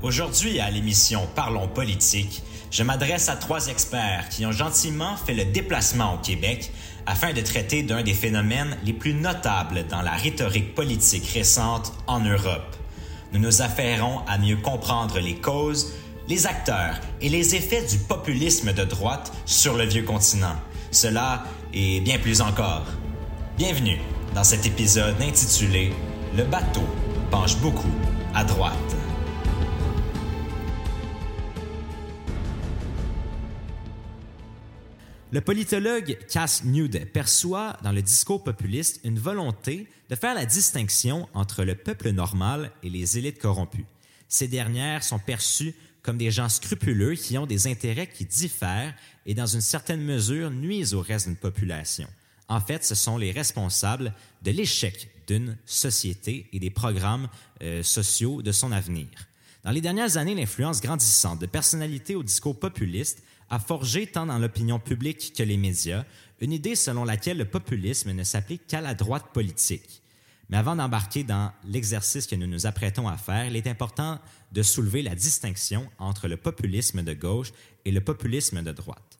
Aujourd'hui, à l'émission Parlons politique, je m'adresse à trois experts qui ont gentiment fait le déplacement au Québec afin de traiter d'un des phénomènes les plus notables dans la rhétorique politique récente en Europe. Nous nous affairons à mieux comprendre les causes, les acteurs et les effets du populisme de droite sur le vieux continent. Cela et bien plus encore. Bienvenue dans cet épisode intitulé Le bateau penche beaucoup à droite. Le politologue Cass Newd perçoit dans le discours populiste une volonté de faire la distinction entre le peuple normal et les élites corrompues. Ces dernières sont perçues comme des gens scrupuleux qui ont des intérêts qui diffèrent et dans une certaine mesure nuisent au reste d'une population. En fait, ce sont les responsables de l'échec d'une société et des programmes euh, sociaux de son avenir. Dans les dernières années, l'influence grandissante de personnalités au discours populiste a forgé tant dans l'opinion publique que les médias une idée selon laquelle le populisme ne s'applique qu'à la droite politique. Mais avant d'embarquer dans l'exercice que nous nous apprêtons à faire, il est important de soulever la distinction entre le populisme de gauche et le populisme de droite.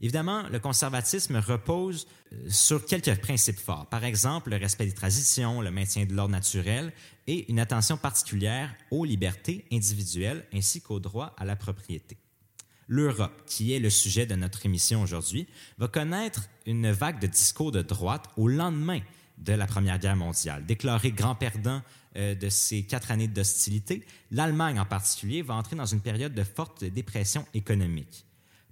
Évidemment, le conservatisme repose euh, sur quelques principes forts. Par exemple, le respect des traditions, le maintien de l'ordre naturel et une attention particulière aux libertés individuelles ainsi qu'au droit à la propriété l'Europe, qui est le sujet de notre émission aujourd'hui, va connaître une vague de discours de droite au lendemain de la Première Guerre mondiale. Déclaré grand perdant euh, de ces quatre années d'hostilité, l'Allemagne en particulier va entrer dans une période de forte dépression économique.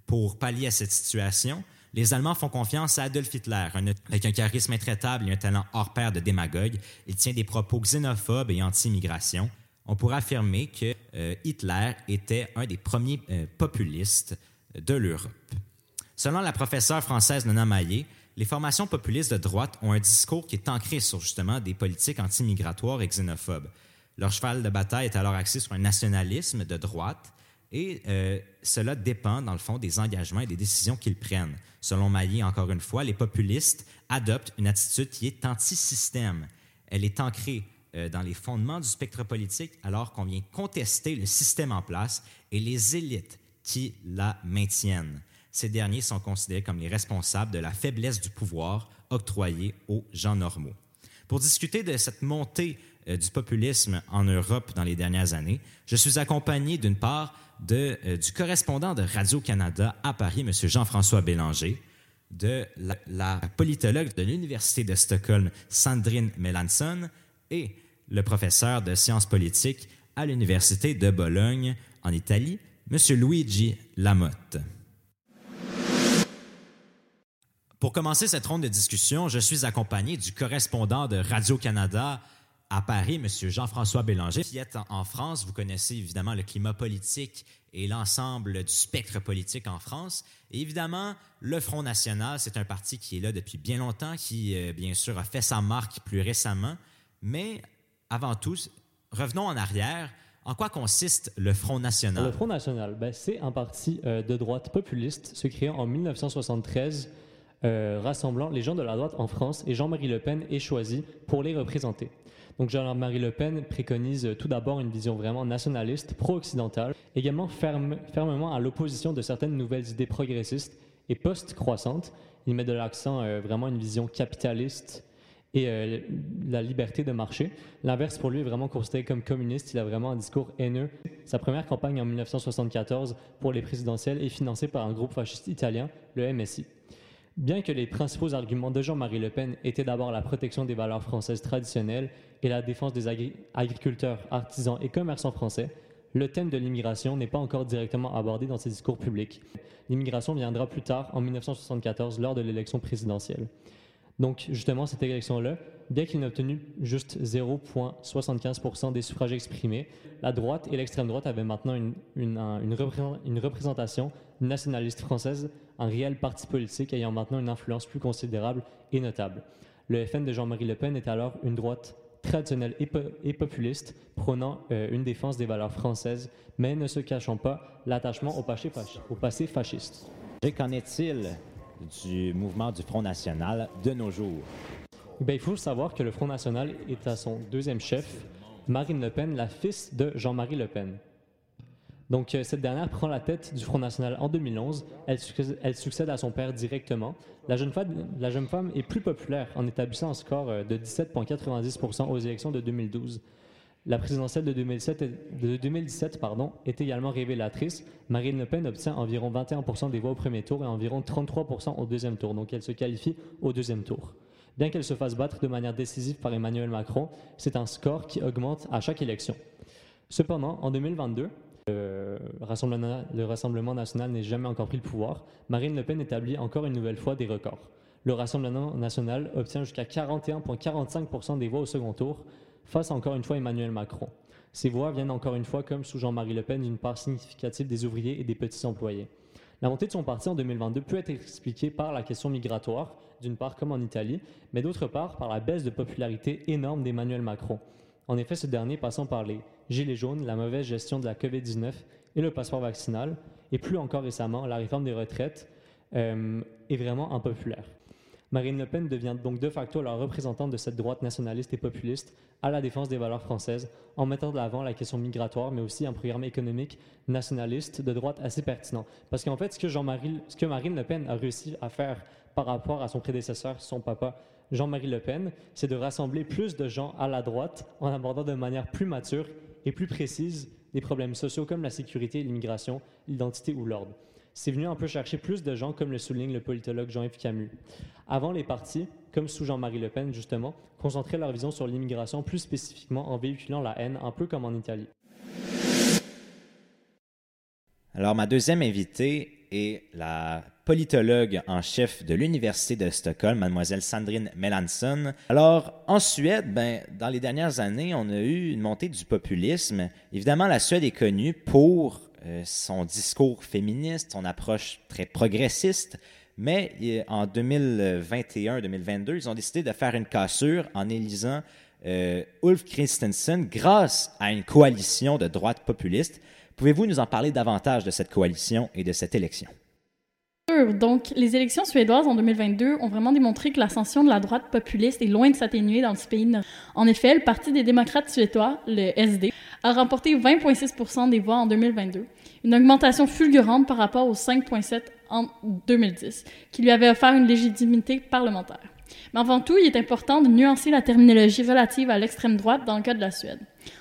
Pour pallier à cette situation, les Allemands font confiance à Adolf Hitler, avec un charisme intraitable et un talent hors pair de démagogue. Il tient des propos xénophobes et anti-immigration on pourrait affirmer que euh, Hitler était un des premiers euh, populistes de l'Europe. Selon la professeure française Nana Maillet, les formations populistes de droite ont un discours qui est ancré sur justement des politiques anti-migratoires et xénophobes. Leur cheval de bataille est alors axé sur un nationalisme de droite et euh, cela dépend, dans le fond, des engagements et des décisions qu'ils prennent. Selon Maillet, encore une fois, les populistes adoptent une attitude qui est anti-système. Elle est ancrée euh, dans les fondements du spectre politique alors qu'on vient contester le système en place et les élites qui la maintiennent. Ces derniers sont considérés comme les responsables de la faiblesse du pouvoir octroyé aux gens normaux. Pour discuter de cette montée euh, du populisme en Europe dans les dernières années, je suis accompagné d'une part de, euh, du correspondant de Radio-Canada à Paris, M. Jean-François Bélanger, de la, la politologue de l'Université de Stockholm, Sandrine Melanson, et le professeur de sciences politiques à l'Université de Bologne, en Italie, M. Luigi Lamotte. Pour commencer cette ronde de discussion, je suis accompagné du correspondant de Radio-Canada à Paris, M. Jean-François Bélanger, qui est en France. Vous connaissez évidemment le climat politique et l'ensemble du spectre politique en France. Et évidemment, le Front National, c'est un parti qui est là depuis bien longtemps, qui, euh, bien sûr, a fait sa marque plus récemment. Mais avant tout, revenons en arrière. En quoi consiste le Front National? Le Front National, ben, c'est un parti euh, de droite populiste se créant en 1973, euh, rassemblant les gens de la droite en France et Jean-Marie Le Pen est choisi pour les représenter. Donc Jean-Marie Le Pen préconise tout d'abord une vision vraiment nationaliste, pro-occidentale, également fermement à l'opposition de certaines nouvelles idées progressistes et post-croissantes. Il met de l'accent euh, vraiment une vision capitaliste, et euh, la liberté de marché. L'inverse pour lui est vraiment considéré comme communiste. Il a vraiment un discours haineux. Sa première campagne en 1974 pour les présidentielles est financée par un groupe fasciste italien, le MSI. Bien que les principaux arguments de Jean-Marie Le Pen étaient d'abord la protection des valeurs françaises traditionnelles et la défense des agriculteurs, artisans et commerçants français, le thème de l'immigration n'est pas encore directement abordé dans ses discours publics. L'immigration viendra plus tard, en 1974, lors de l'élection présidentielle. Donc, justement, cette élection-là, bien qu'il n'ait obtenu juste 0,75 des suffrages exprimés, la droite et l'extrême droite avaient maintenant une, représentation nationaliste française, un réel parti politique ayant maintenant une influence plus considérable et notable. Le FN de Jean-Marie Le Pen est alors une droite traditionnelle et, populiste, prônant euh, une défense des valeurs françaises, mais ne se cachant pas l'attachement au, au passé fasciste. Qu'en est-il du mouvement du Front National de nos jours? Bien, il faut savoir que le Front National est à son deuxième chef, Marine Le Pen, la fils de Jean-Marie Le Pen. Donc, euh, cette dernière prend la tête du Front National en 2011. Elle, succède, à son père directement. La jeune, femme, la jeune femme est plus populaire en établissant un score euh, de 17,90% aux élections de 2012. La présidentielle de 2007, de 2017 pardon, est également révélatrice. Marine Le Pen obtient environ 21% des voix au premier tour et environ 33% au deuxième tour. Donc, elle se qualifie au deuxième tour. Bien qu'elle se fasse battre de manière décisive par Emmanuel Macron, c'est un score qui augmente à chaque élection. Cependant, en 2022, le Rassemblement, le Rassemblement national n'est jamais encore pris le pouvoir, Marine Le Pen établit encore une nouvelle fois des records. Le Rassemblement national obtient jusqu'à 41,45% des voix au second tour, face encore une fois Emmanuel Macron. Ces voix viennent encore une fois, comme sous Jean-Marie Le Pen, d'une part significative des ouvriers et des petits employés. La montée de son parti en 2022 peut être expliquée par la question migratoire, d'une part comme en Italie, mais d'autre part par la baisse de popularité énorme d'Emmanuel Macron. En effet, ce dernier passant par les gilets jaunes, la mauvaise gestion de la COVID-19 et le passeport vaccinal, et plus encore récemment, la réforme des retraites, euh, est vraiment impopulaire. Marine Le Pen devient donc de facto la représentante de cette droite nationaliste et populiste à la défense des valeurs françaises, en mettant de l'avant la question migratoire, mais aussi un programme économique nationaliste de droite assez pertinent. Parce qu'en fait, ce que, Jean -Marie, ce que Marine Le Pen a réussi à faire par rapport à son prédécesseur, son papa, Jean-Marie Le Pen, c'est de rassembler plus de gens à la droite en abordant de manière plus mature et plus précise des problèmes sociaux comme la sécurité, l'immigration, l'identité ou l'ordre. C'est venu un peu chercher plus de gens, comme le souligne le politologue Jean-Yves Camus. Avant, les partis, comme sous Jean-Marie Le Pen justement, concentraient leur vision sur l'immigration plus spécifiquement en véhiculant la haine, un peu comme en Italie. Alors, ma deuxième invitée est la politologue en chef de l'Université de Stockholm, mademoiselle Sandrine Melanson. Alors, en Suède, ben, dans les dernières années, on a eu une montée du populisme. Évidemment, la Suède est connue pour euh, son discours féministe, son approche très progressiste, mais en 2021-2022, ils ont décidé de faire une cassure en élisant euh, Ulf Christensen grâce à une coalition de droite populiste. Pouvez-vous nous en parler davantage de cette coalition et de cette élection? Donc, les élections suédoises en 2022 ont vraiment démontré que l'ascension de la droite populiste est loin de s'atténuer dans ce pays. En effet, le Parti des démocrates suédois, le SD, a remporté 20,6 des voix en 2022, une augmentation fulgurante par rapport aux 5,7 en 2010, qui lui avait offert une légitimité parlementaire. Mais avant tout, il est important de nuancer la terminologie relative à l'extrême droite dans le cas de la Suède.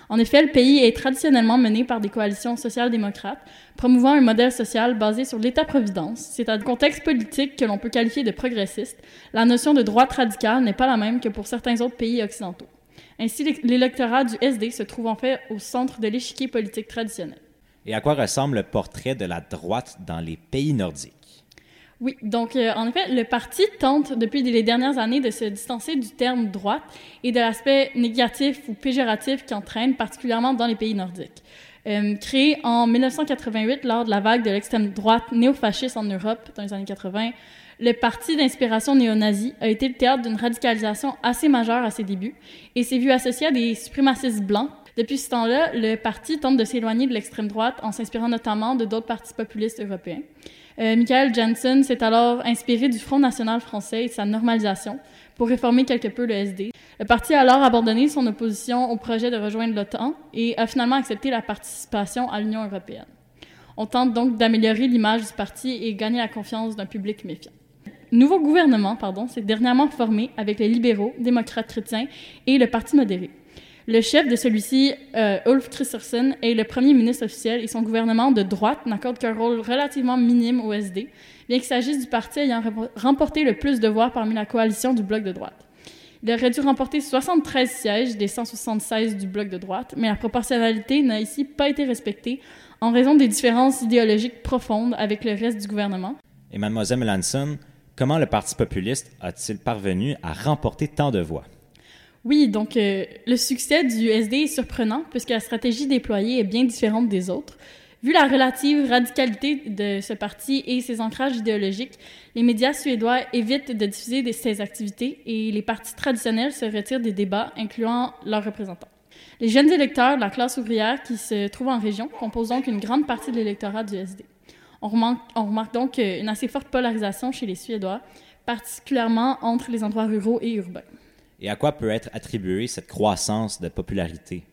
En effet, le pays est traditionnellement mené par des coalitions social-démocrates, promouvant un modèle social basé sur l'État-providence. C'est un contexte politique que l'on peut qualifier de progressiste. La notion de droite radicale n'est pas la même que pour certains autres pays occidentaux. Ainsi, l'électorat du SD se trouve en fait au centre de l'échiquier politique traditionnel. Et à quoi ressemble le portrait de la droite dans les pays nordiques? Oui, donc euh, en effet, le parti tente depuis les dernières années de se distancer du terme droite et de l'aspect négatif ou péjoratif qui entraîne, particulièrement dans les pays nordiques. Euh, créé en 1988 lors de la vague de l'extrême droite néofasciste en Europe dans les années 80, le parti d'inspiration néo-nazi a été le théâtre d'une radicalisation assez majeure à ses débuts et s'est vu associé à des suprémacistes blancs. Depuis ce temps-là, le parti tente de s'éloigner de l'extrême droite en s'inspirant notamment de d'autres partis populistes européens. Euh, Michael Jensen s'est alors inspiré du Front national français et de sa normalisation pour réformer quelque peu le SD. Le parti a alors abandonné son opposition au projet de rejoindre l'OTAN et a finalement accepté la participation à l'Union européenne. On tente donc d'améliorer l'image du parti et gagner la confiance d'un public méfiant. Nouveau gouvernement, pardon, s'est dernièrement formé avec les libéraux, démocrates chrétiens et le Parti modéré. Le chef de celui-ci, euh, Ulf Kristersson, est le premier ministre officiel et son gouvernement de droite n'accorde qu'un rôle relativement minime au SD, bien qu'il s'agisse du parti ayant remporté le plus de voix parmi la coalition du bloc de droite. Il aurait dû remporter 73 sièges des 176 du bloc de droite, mais la proportionnalité n'a ici pas été respectée en raison des différences idéologiques profondes avec le reste du gouvernement. Et mademoiselle Melanson, comment le Parti populiste a-t-il parvenu à remporter tant de voix? Oui, donc euh, le succès du SD est surprenant puisque la stratégie déployée est bien différente des autres. Vu la relative radicalité de ce parti et ses ancrages idéologiques, les médias suédois évitent de diffuser ses activités et les partis traditionnels se retirent des débats, incluant leurs représentants. Les jeunes électeurs de la classe ouvrière qui se trouvent en région composent donc une grande partie de l'électorat du SD. On remarque, on remarque donc une assez forte polarisation chez les Suédois, particulièrement entre les endroits ruraux et urbains et à quoi peut être attribuée cette croissance de popularité?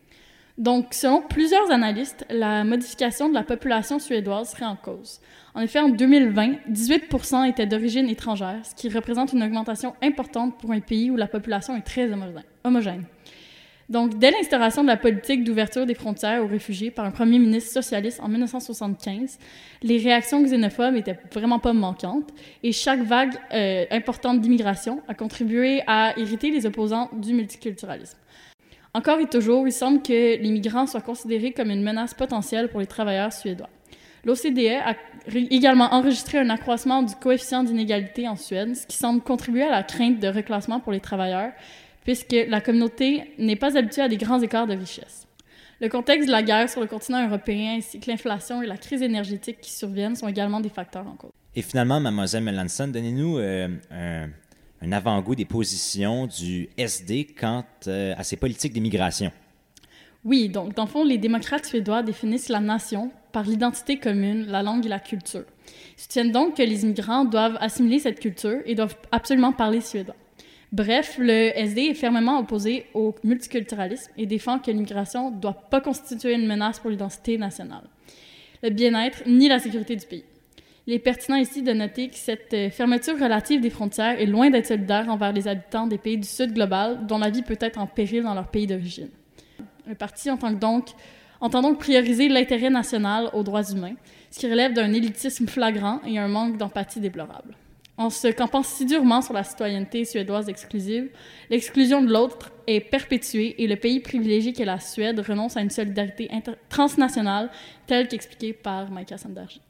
Donc, selon plusieurs analystes, la modification de la population suédoise serait en cause. En effet, en 2020, 18% étaient d'origine étrangère, ce qui représente une augmentation importante pour un pays où la population est très homogène. Donc, dès l'instauration de la politique d'ouverture des frontières aux réfugiés par un premier ministre socialiste en 1975, les réactions xénophobes étaient vraiment pas manquantes et chaque vague euh, importante d'immigration a contribué à irriter les opposants du multiculturalisme. Encore et toujours, il semble que les migrants soient considérés comme une menace potentielle pour les travailleurs suédois. L'OCDE a également enregistré un accroissement du coefficient d'inégalité en Suède, ce qui semble contribuer à la crainte de reclassement pour les travailleurs, puisque la communauté n'est pas habituée à des grands écarts de richesse. Le contexte de la guerre sur le continent européen ainsi que l'inflation et la crise énergétique qui surviennent sont également des facteurs en cause. Et finalement, Mademoiselle Melanson, donnez-nous euh, un un avant-goût des positions du SD quant euh, à ses politiques d'immigration. Oui, donc dans le fond, les démocrates suédois définissent la nation par l'identité commune, la langue et la culture. Ils soutiennent donc que les immigrants doivent assimiler cette culture et doivent absolument parler suédois. Bref, le SD est fermement opposé au multiculturalisme et défend que l'immigration ne doit pas constituer une menace pour l'identité nationale, le bien-être ni la sécurité du pays. Il est pertinent ici de noter que cette euh, fermeture relative des frontières est loin d'être solidaire envers les habitants des pays du Sud global, dont la vie peut être en péril dans leur pays d'origine. Le parti entend donc, prioriser l'intérêt national aux droits humains, ce qui relève d'un élitisme flagrant et un manque d'empathie déplorable. En se campant si durement sur la citoyenneté suédoise exclusive, l'exclusion de l'autre est perpétuée et le pays privilégié qu'est la Suède renonce à une solidarité transnationale telle qu'expliquée par Micah Sanderji.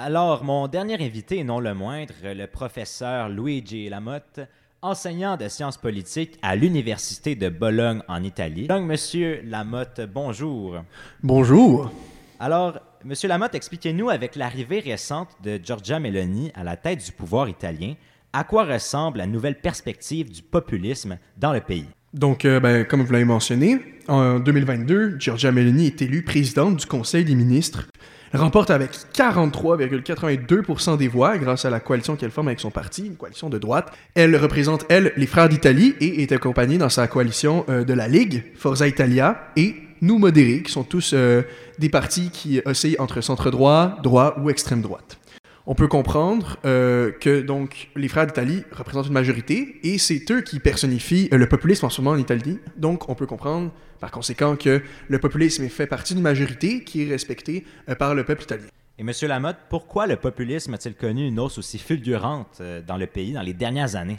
Alors, mon dernier invité, non le moindre, le professeur Luigi Lamotte, enseignant de sciences politiques à l'Université de Bologne en Italie. Donc, monsieur Lamotte, bonjour. Bonjour. Alors, monsieur Lamotte, expliquez-nous, avec l'arrivée récente de Giorgia Meloni à la tête du pouvoir italien, à quoi ressemble la nouvelle perspective du populisme dans le pays? Donc, euh, ben, comme vous l'avez mentionné, en 2022, Giorgia Meloni est élue présidente du Conseil des ministres remporte avec 43,82% des voix grâce à la coalition qu'elle forme avec son parti, une coalition de droite. Elle représente, elle, les Frères d'Italie et est accompagnée dans sa coalition euh, de la Ligue, Forza Italia et Nous Modérés, qui sont tous euh, des partis qui oscillent entre centre-droit, droit ou extrême droite on peut comprendre euh, que donc les frères d'Italie représentent une majorité et c'est eux qui personnifient euh, le populisme en ce moment en Italie. Donc on peut comprendre par conséquent que le populisme fait partie d'une majorité qui est respectée euh, par le peuple italien. Et M. Lamotte, pourquoi le populisme a-t-il connu une hausse aussi fulgurante dans le pays dans les dernières années?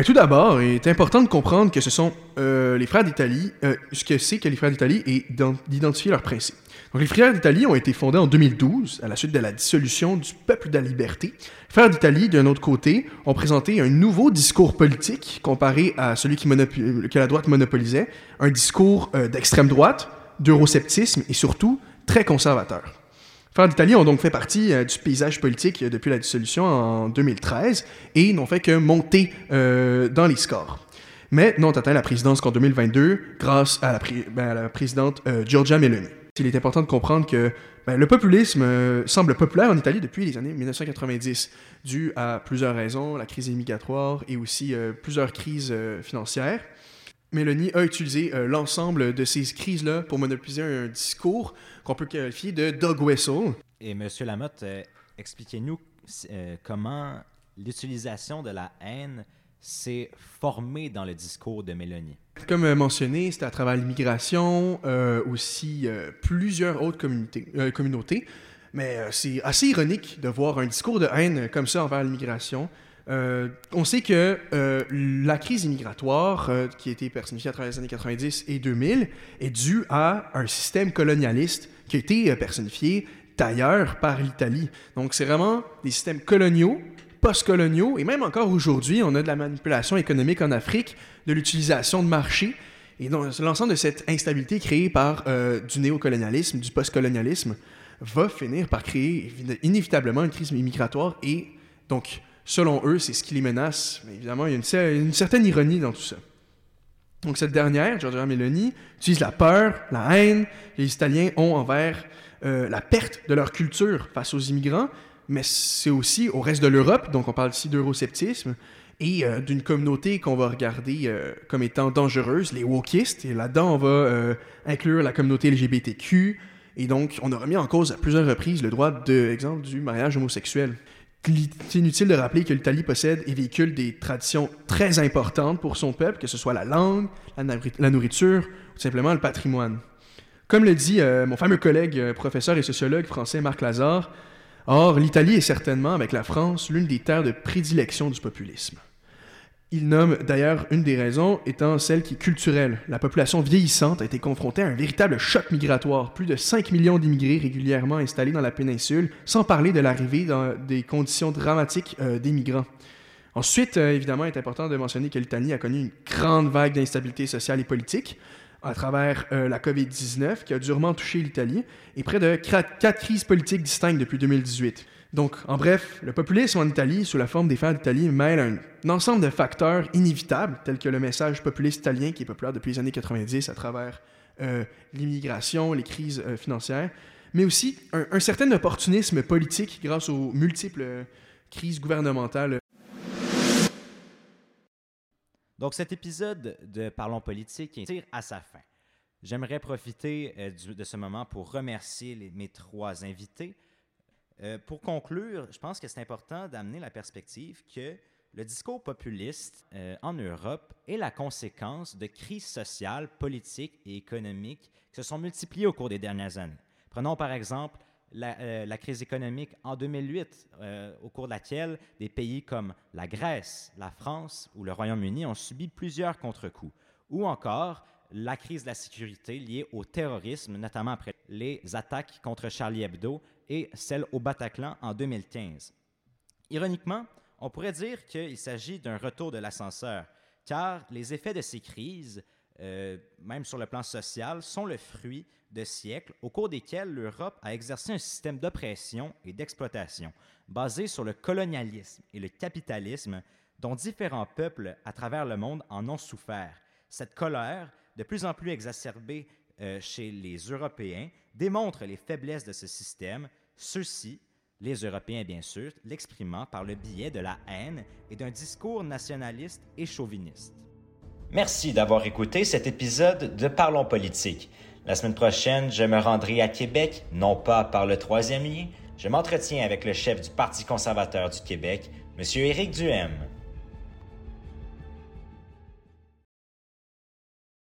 Ben, tout d'abord, il est important de comprendre que ce sont les frères d'Italie, ce que c'est que les frères d'Italie et d'identifier leurs principes les Frères d'Italie ont été fondés en 2012 à la suite de la dissolution du peuple de la liberté. Frères d'Italie, d'un autre côté, ont présenté un nouveau discours politique comparé à celui que la droite monopolisait, un discours euh, d'extrême droite, d'eurosceptisme et surtout très conservateur. Frères d'Italie ont donc fait partie euh, du paysage politique depuis la dissolution en 2013 et n'ont fait que monter euh, dans les scores mais n'ont atteint la présidence qu'en 2022 grâce à la, ben, présidente Giorgia Meloni. Il est important de comprendre que ben, le populisme euh, semble populaire en Italie depuis les années 1990, dû à plusieurs raisons, la crise immigratoire et aussi euh, plusieurs crises euh, financières. Mélanie a utilisé l'ensemble de ces crises-là pour monopoliser un discours qu'on peut qualifier de dog whistle. Et M. Lamotte, expliquez-nous comment l'utilisation de la haine s'est formée dans le discours de Mélanie? Comme euh, mentionné, c'était à travers l'immigration, euh, aussi euh, plusieurs autres communautés. Mais c'est assez ironique de voir un discours de haine comme ça envers l'immigration. On sait que la crise immigratoire, qui a été personnifiée à travers les années 90 et 2000, est due à un système colonialiste qui a été personnifié d'ailleurs par l'Italie. Donc c'est vraiment des systèmes coloniaux post-coloniaux, et même encore aujourd'hui, on a de la manipulation économique en Afrique, de l'utilisation de marchés, et donc l'ensemble de cette instabilité créée par euh, du néocolonialisme, du post-colonialisme, va finir par créer inévitablement une crise immigratoire, et donc, selon eux, c'est ce qui les menace. Mais évidemment, il y a une, certaine ironie dans tout ça. Donc cette dernière, Giorgia Meloni, utilise la peur, la haine que les Italiens ont envers euh, la perte de leur culture face aux immigrants, mais c'est aussi au reste de l'Europe, donc on parle ici d'eurosceptisme, et euh, d'une communauté qu'on va regarder euh, comme étant dangereuse, les wokistes. Et là-dedans, on va inclure la communauté LGBTQ. Et donc, on a remis en cause à plusieurs reprises le droit, de, exemple, du mariage homosexuel. C'est inutile de rappeler que l'Italie possède et véhicule des traditions très importantes pour son peuple, que ce soit la langue, la, nourriture ou simplement le patrimoine. Comme le dit mon fameux collègue, professeur et sociologue français Marc Lazare, or, l'Italie est certainement, avec la France, l'une des terres de prédilection du populisme. Il nomme d'ailleurs une des raisons étant celle qui est culturelle. La population vieillissante a été confrontée à un véritable choc migratoire. Plus de 5 millions d'immigrés régulièrement installés dans la péninsule, sans parler de l'arrivée dans des conditions dramatiques euh, des migrants. Ensuite, euh, évidemment, il est important de mentionner que l'Italie a connu une grande vague d'instabilité sociale et politique à travers euh, la COVID-19 qui a durement touché l'Italie et près de quatre crises politiques distinctes depuis 2018. Donc, en bref, le populisme en Italie, sous la forme des frères d'Italie, mêle un, ensemble de facteurs inévitables, tels que le message populiste italien qui est populaire depuis les années 90 à travers euh, l'immigration, les crises euh, financières, mais aussi un, certain opportunisme politique grâce aux multiples euh, crises gouvernementales. Donc, cet épisode de Parlons politique tire à sa fin. J'aimerais profiter de ce moment pour remercier mes trois invités. Euh, pour conclure, je pense que c'est important d'amener la perspective que le discours populiste euh, en Europe est la conséquence de crises sociales, politiques et économiques qui se sont multipliées au cours des dernières années. Prenons par exemple la, euh, crise économique en 2008, au cours de laquelle des pays comme la Grèce, la France ou le Royaume-Uni ont subi plusieurs contre-coups, ou encore la crise de la sécurité liée au terrorisme, notamment après les attaques contre Charlie Hebdo et celle au Bataclan en 2015. Ironiquement, on pourrait dire qu'il s'agit d'un retour de l'ascenseur, car les effets de ces crises, euh, même sur le plan social, sont le fruit de siècles au cours desquels l'Europe a exercé un système d'oppression et d'exploitation basé sur le colonialisme et le capitalisme dont différents peuples à travers le monde en ont souffert. Cette colère, de plus en plus exacerbée euh, chez les Européens, démontre les faiblesses de ce système ceux-ci, les Européens bien sûr, l'exprimant par le biais de la haine et d'un discours nationaliste et chauviniste. Merci d'avoir écouté cet épisode de Parlons politique. La semaine prochaine, je me rendrai à Québec, non pas par le troisième lien, je m'entretiens avec le chef du Parti conservateur du Québec, M. Éric Duhem.